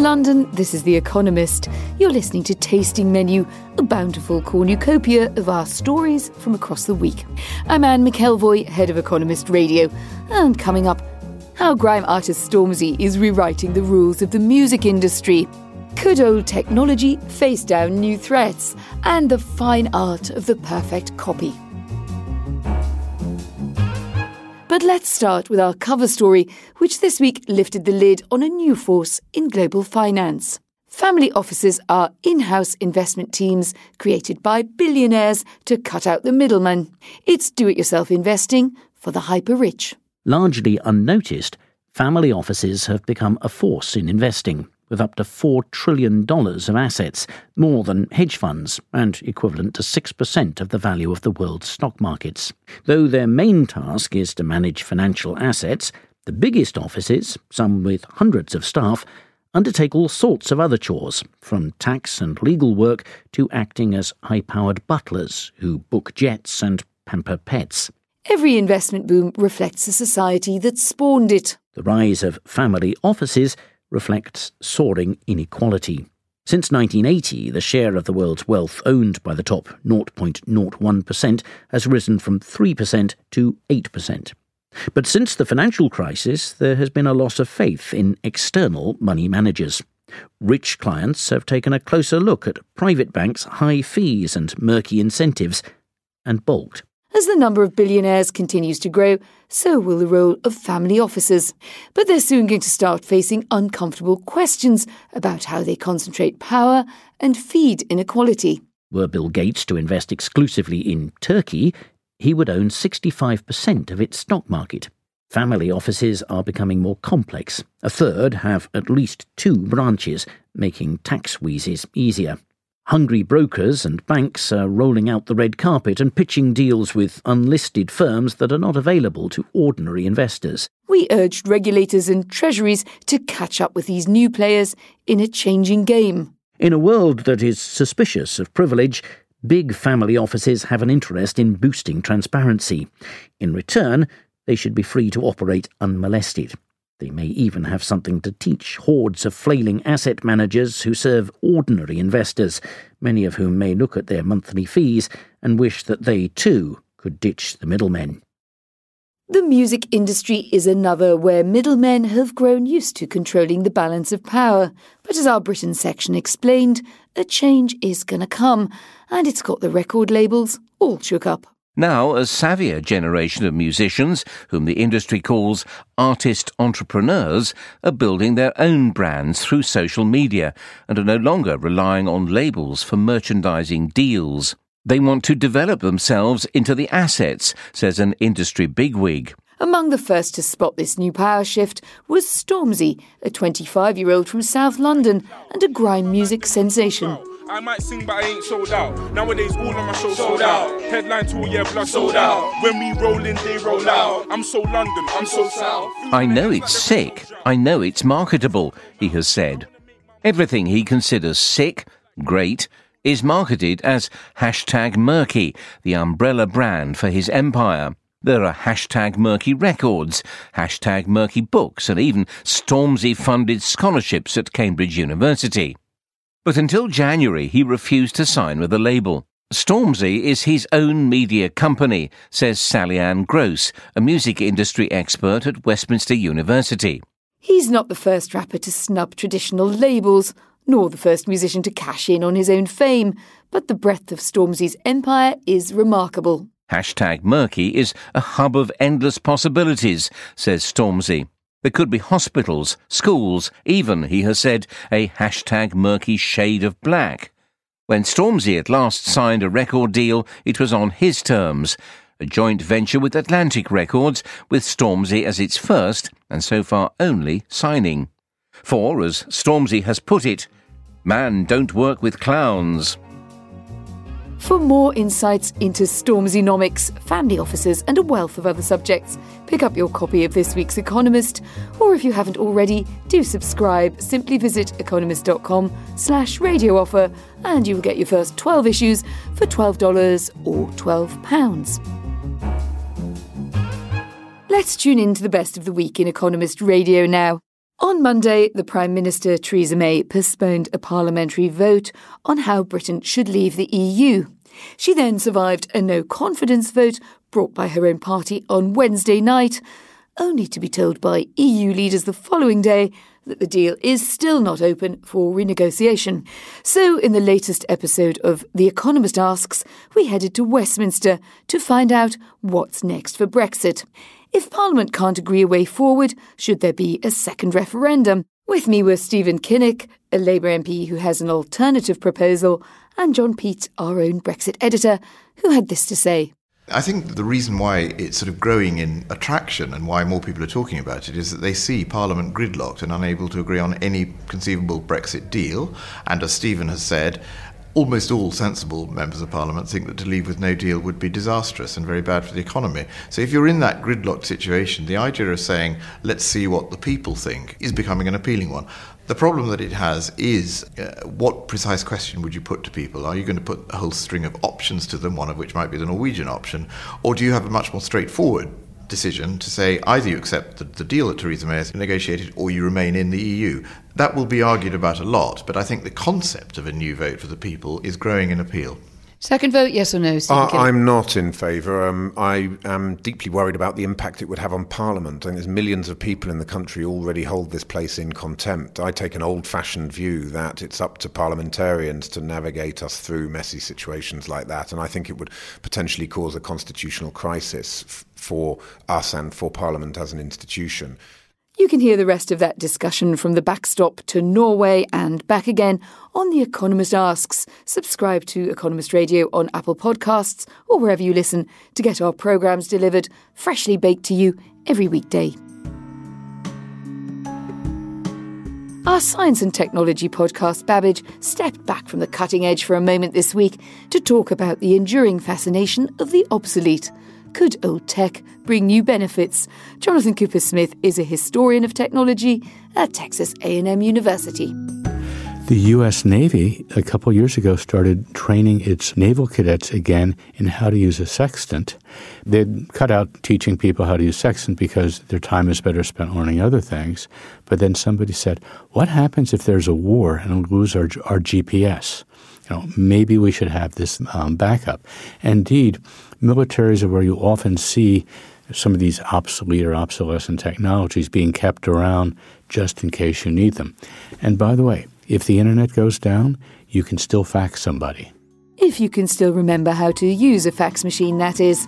London, this is The Economist. You're listening to Tasting Menu, a bountiful cornucopia of our stories from across the week. I'm Anne McElvoy, head of Economist Radio. And coming up, how grime artist Stormzy is rewriting the rules of the music industry. Could old technology face down new threats? And the fine art of the perfect copy. But let's start with our cover story, which this week lifted the lid on a new force in global finance. Family offices are in house investment teams created by billionaires to cut out the middleman. It's do it yourself investing for the hyper rich. Largely unnoticed, family offices have become a force in investing with up to $4 trillion of assets, more than hedge funds, and equivalent to 6% of the value of the world's stock markets. Though their main task is to manage financial assets, the biggest offices, some with hundreds of staff, undertake all sorts of other chores, from tax and legal work to acting as high powered butlers who book jets and pamper pets. Every investment boom reflects a society that spawned it. The rise of family offices reflects soaring inequality. Since 1980, the share of the world's wealth owned by the top 0.01% has risen from 3% to 8%. But since the financial crisis, there has been a loss of faith in external money managers. Rich clients have taken a closer look at private banks' high fees and murky incentives and balked. As the number of billionaires continues to grow, so will the role of family offices. But they're soon going to start facing uncomfortable questions about how they concentrate power and feed inequality. Were Bill Gates to invest exclusively in Turkey, he would own 65% of its stock market. Family offices are becoming more complex. A third have at least two branches, making tax wheezes easier. Hungry brokers and banks are rolling out the red carpet and pitching deals with unlisted firms that are not available to ordinary investors. We urged regulators and treasuries to catch up with these new players in a changing game. In a world that is suspicious of privilege, big family offices have an interest in boosting transparency. In return, they should be free to operate unmolested. They may even have something to teach hordes of flailing asset managers who serve ordinary investors, many of whom may look at their monthly fees and wish that they too could ditch the middlemen. The music industry is another where middlemen have grown used to controlling the balance of power. But as our Britain section explained, a change is going to come, and it's got the record labels all shook up. Now, a savvier generation of musicians, whom the industry calls artist entrepreneurs, are building their own brands through social media and are no longer relying on labels for merchandising deals. They want to develop themselves into the assets, says an industry bigwig. Among the first to spot this new power shift was Stormzy, a 25 year old from South London and a grime music sensation. I might sing, but I ain't sold out. Nowadays, all of my shows sold out. Headline tour, yeah, blood sold out. When we roll in, they roll out. I'm so London, I'm so South. I know it's sick. I know it's marketable, he has said. Everything he considers sick, great, is marketed as hashtag Merky, the umbrella brand for his empire. There are hashtag Merky records, hashtag Merky books, and even Stormzy funded scholarships at Cambridge University. But until January, he refused to sign with a label. Stormzy is his own media company, says Sally Ann Gross, a music industry expert at Westminster University. He's not the first rapper to snub traditional labels, nor the first musician to cash in on his own fame, but the breadth of Stormzy's empire is remarkable. Hashtag Merky is a hub of endless possibilities, says Stormzy. There could be hospitals, schools, even, he has said, a hashtag Merky shade of black. When Stormzy at last signed a record deal, it was on his terms, a joint venture with Atlantic Records, with Stormzy as its first and so far only signing. For, as Stormzy has put it, man don't work with clowns. For more insights into Stormzynomics, family offices, and a wealth of other subjects, pick up your copy of this week's Economist, or if you haven't already, do subscribe. Simply visit economist.com slash radio offer, and you will get your first 12 issues for $12 or £12. Let's tune in to the best of the week in Economist Radio now. On Monday, the Prime Minister Theresa May postponed a parliamentary vote on how Britain should leave the EU. She then survived a no confidence vote brought by her own party on Wednesday night, only to be told by EU leaders the following day that the deal is still not open for renegotiation. So, in the latest episode of The Economist Asks, we headed to Westminster to find out what's next for Brexit. If Parliament can't agree a way forward, should there be a second referendum? With me were Stephen Kinnock, a Labour MP who has an alternative proposal, and John Peet, our own Brexit editor, who had this to say. I think the reason why it's sort of growing in attraction and why more people are talking about it is that they see Parliament gridlocked and unable to agree on any conceivable Brexit deal. And as Stephen has said, almost all sensible members of parliament think that to leave with no deal would be disastrous and very bad for the economy. So if you're in that gridlocked situation, the idea of saying, let's see what the people think, is becoming an appealing one. The problem that it has is uh, what precise question would you put to people? Are you going to put a whole string of options to them, one of which might be the Norwegian option, or do you have a much more straightforward decision to say either you accept the, the, deal that Theresa May has negotiated or you remain in the EU. That will be argued about a lot, but I think the concept of a new vote for the people is growing in appeal. Second vote, yes or no? Uh, I'm not in favour. Um, I am deeply worried about the impact it would have on Parliament. I think there's millions of people in the country already hold this place in contempt. I take an old fashioned view that it's up to parliamentarians to navigate us through messy situations like that. And I think it would potentially cause a constitutional crisis f- for us and for Parliament as an institution. You can hear the rest of that discussion from the backstop to Norway and back again on The Economist Asks. Subscribe to Economist Radio on Apple Podcasts or wherever you listen to get our programmes delivered freshly baked to you every weekday. Our science and technology podcast, Babbage, stepped back from the cutting edge for a moment this week to talk about the enduring fascination of the obsolete. Could old tech bring new benefits? Jonathan Coopersmith is a historian of technology at Texas A&M University. The U.S. Navy, a couple years ago, started training its naval cadets again in how to use a sextant. They'd cut out teaching people how to use sextant because their time is better spent learning other things. But then somebody said, What happens if there's a war and we lose our, our GPS? You know, maybe we should have this um, backup. Indeed, militaries are where you often see some of these obsolete or obsolescent technologies being kept around just in case you need them. And by the way, if the internet goes down, you can still fax somebody. If you can still remember how to use a fax machine, that is.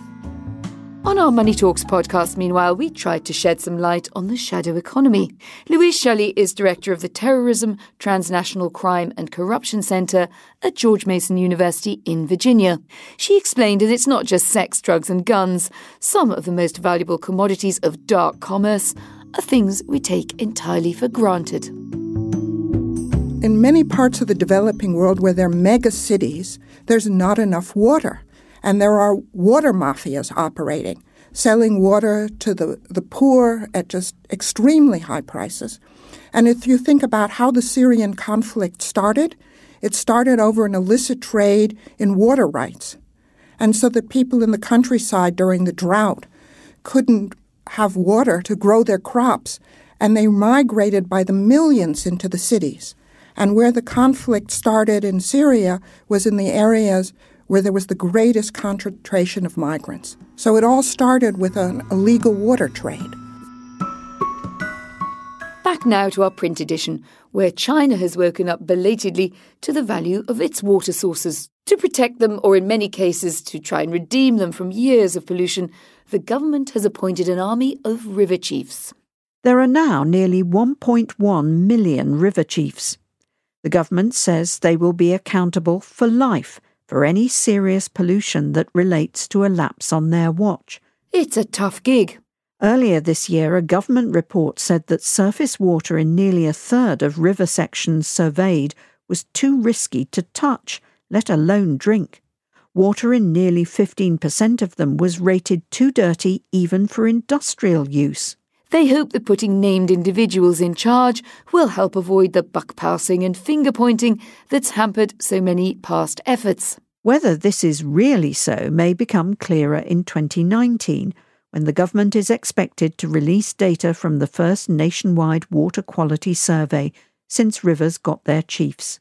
On our Money Talks podcast, meanwhile, we tried to shed some light on the shadow economy. Louise Shelley is director of the Terrorism, Transnational Crime and Corruption Centre at George Mason University in Virginia. She explained that it's not just sex, drugs, and guns. Some of the most valuable commodities of dark commerce are things we take entirely for granted. In many parts of the developing world where there are mega cities, there's not enough water. And there are water mafias operating, selling water to the, the poor at just extremely high prices. And if you think about how the Syrian conflict started, it started over an illicit trade in water rights. And so the people in the countryside during the drought couldn't have water to grow their crops, and they migrated by the millions into the cities. And where the conflict started in Syria was in the areas where there was the greatest concentration of migrants. So it all started with an illegal water trade. Back now to our print edition, where China has woken up belatedly to the value of its water sources. To protect them, or in many cases to try and redeem them from years of pollution, the government has appointed an army of river chiefs. There are now nearly 1.1 million river chiefs. The government says they will be accountable for life for any serious pollution that relates to a lapse on their watch. It's a tough gig. Earlier this year, a government report said that surface water in nearly a third of river sections surveyed was too risky to touch, let alone drink. Water in nearly 15% of them was rated too dirty even for industrial use. They hope that putting named individuals in charge will help avoid the buck passing and finger pointing that's hampered so many past efforts. Whether this is really so may become clearer in 2019 when the government is expected to release data from the first nationwide water quality survey since rivers got their chiefs.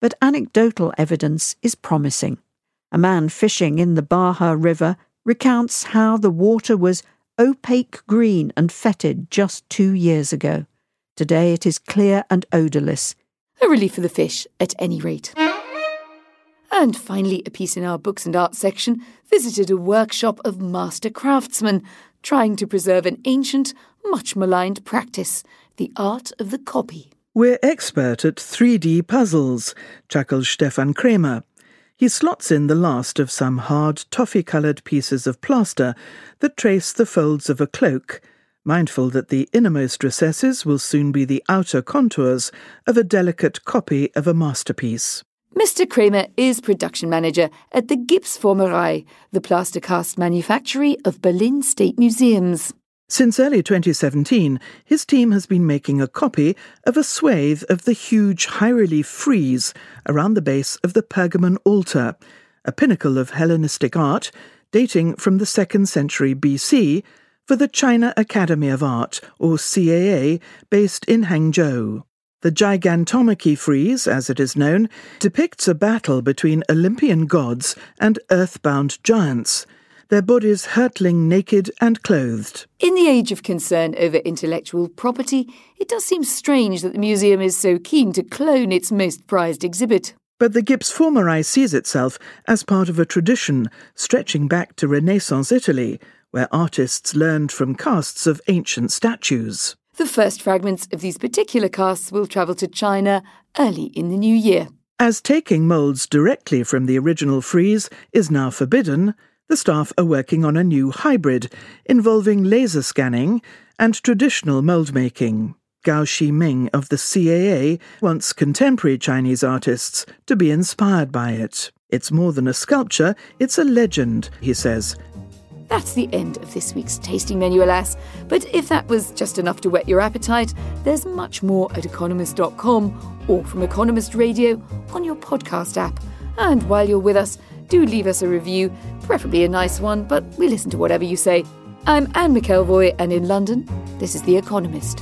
But anecdotal evidence is promising. A man fishing in the Baja River recounts how the water was opaque green and fetid just two years ago. Today it is clear and odourless. A relief for the fish, at any rate. And finally, a piece in our books and arts section visited a workshop of master craftsmen trying to preserve an ancient, much maligned practice the art of the copy. We're expert at 3D puzzles, chuckles Stefan Kramer. He slots in the last of some hard, toffee coloured pieces of plaster that trace the folds of a cloak, mindful that the innermost recesses will soon be the outer contours of a delicate copy of a masterpiece. Mr. Kramer is production manager at the Gipsformerei, the plaster cast manufactory of Berlin State Museums. Since early 2017, his team has been making a copy of a swathe of the huge high relief frieze around the base of the Pergamon altar, a pinnacle of Hellenistic art dating from the 2nd century BC for the China Academy of Art, or CAA, based in Hangzhou. The Gigantomachy frieze, as it is known, depicts a battle between Olympian gods and earthbound giants, their bodies hurtling naked and clothed. In the age of concern over intellectual property, it does seem strange that the museum is so keen to clone its most prized exhibit. But the Gips Gipsformerei sees itself as part of a tradition stretching back to Renaissance Italy, where artists learned from casts of ancient statues. The first fragments of these particular casts will travel to China early in the new year. As taking moulds directly from the original frieze is now forbidden, the staff are working on a new hybrid involving laser scanning and traditional mould making. Gao Shiming of the CAA wants contemporary Chinese artists to be inspired by it. It's more than a sculpture, it's a legend, he says, that's the end of this week's tasting menu, alas. But if that was just enough to whet your appetite, there's much more at economist.com or from Economist Radio on your podcast app. And while you're with us, do leave us a review, preferably a nice one, but we listen to whatever you say. I'm Anne McElvoy, and in London, this is The Economist.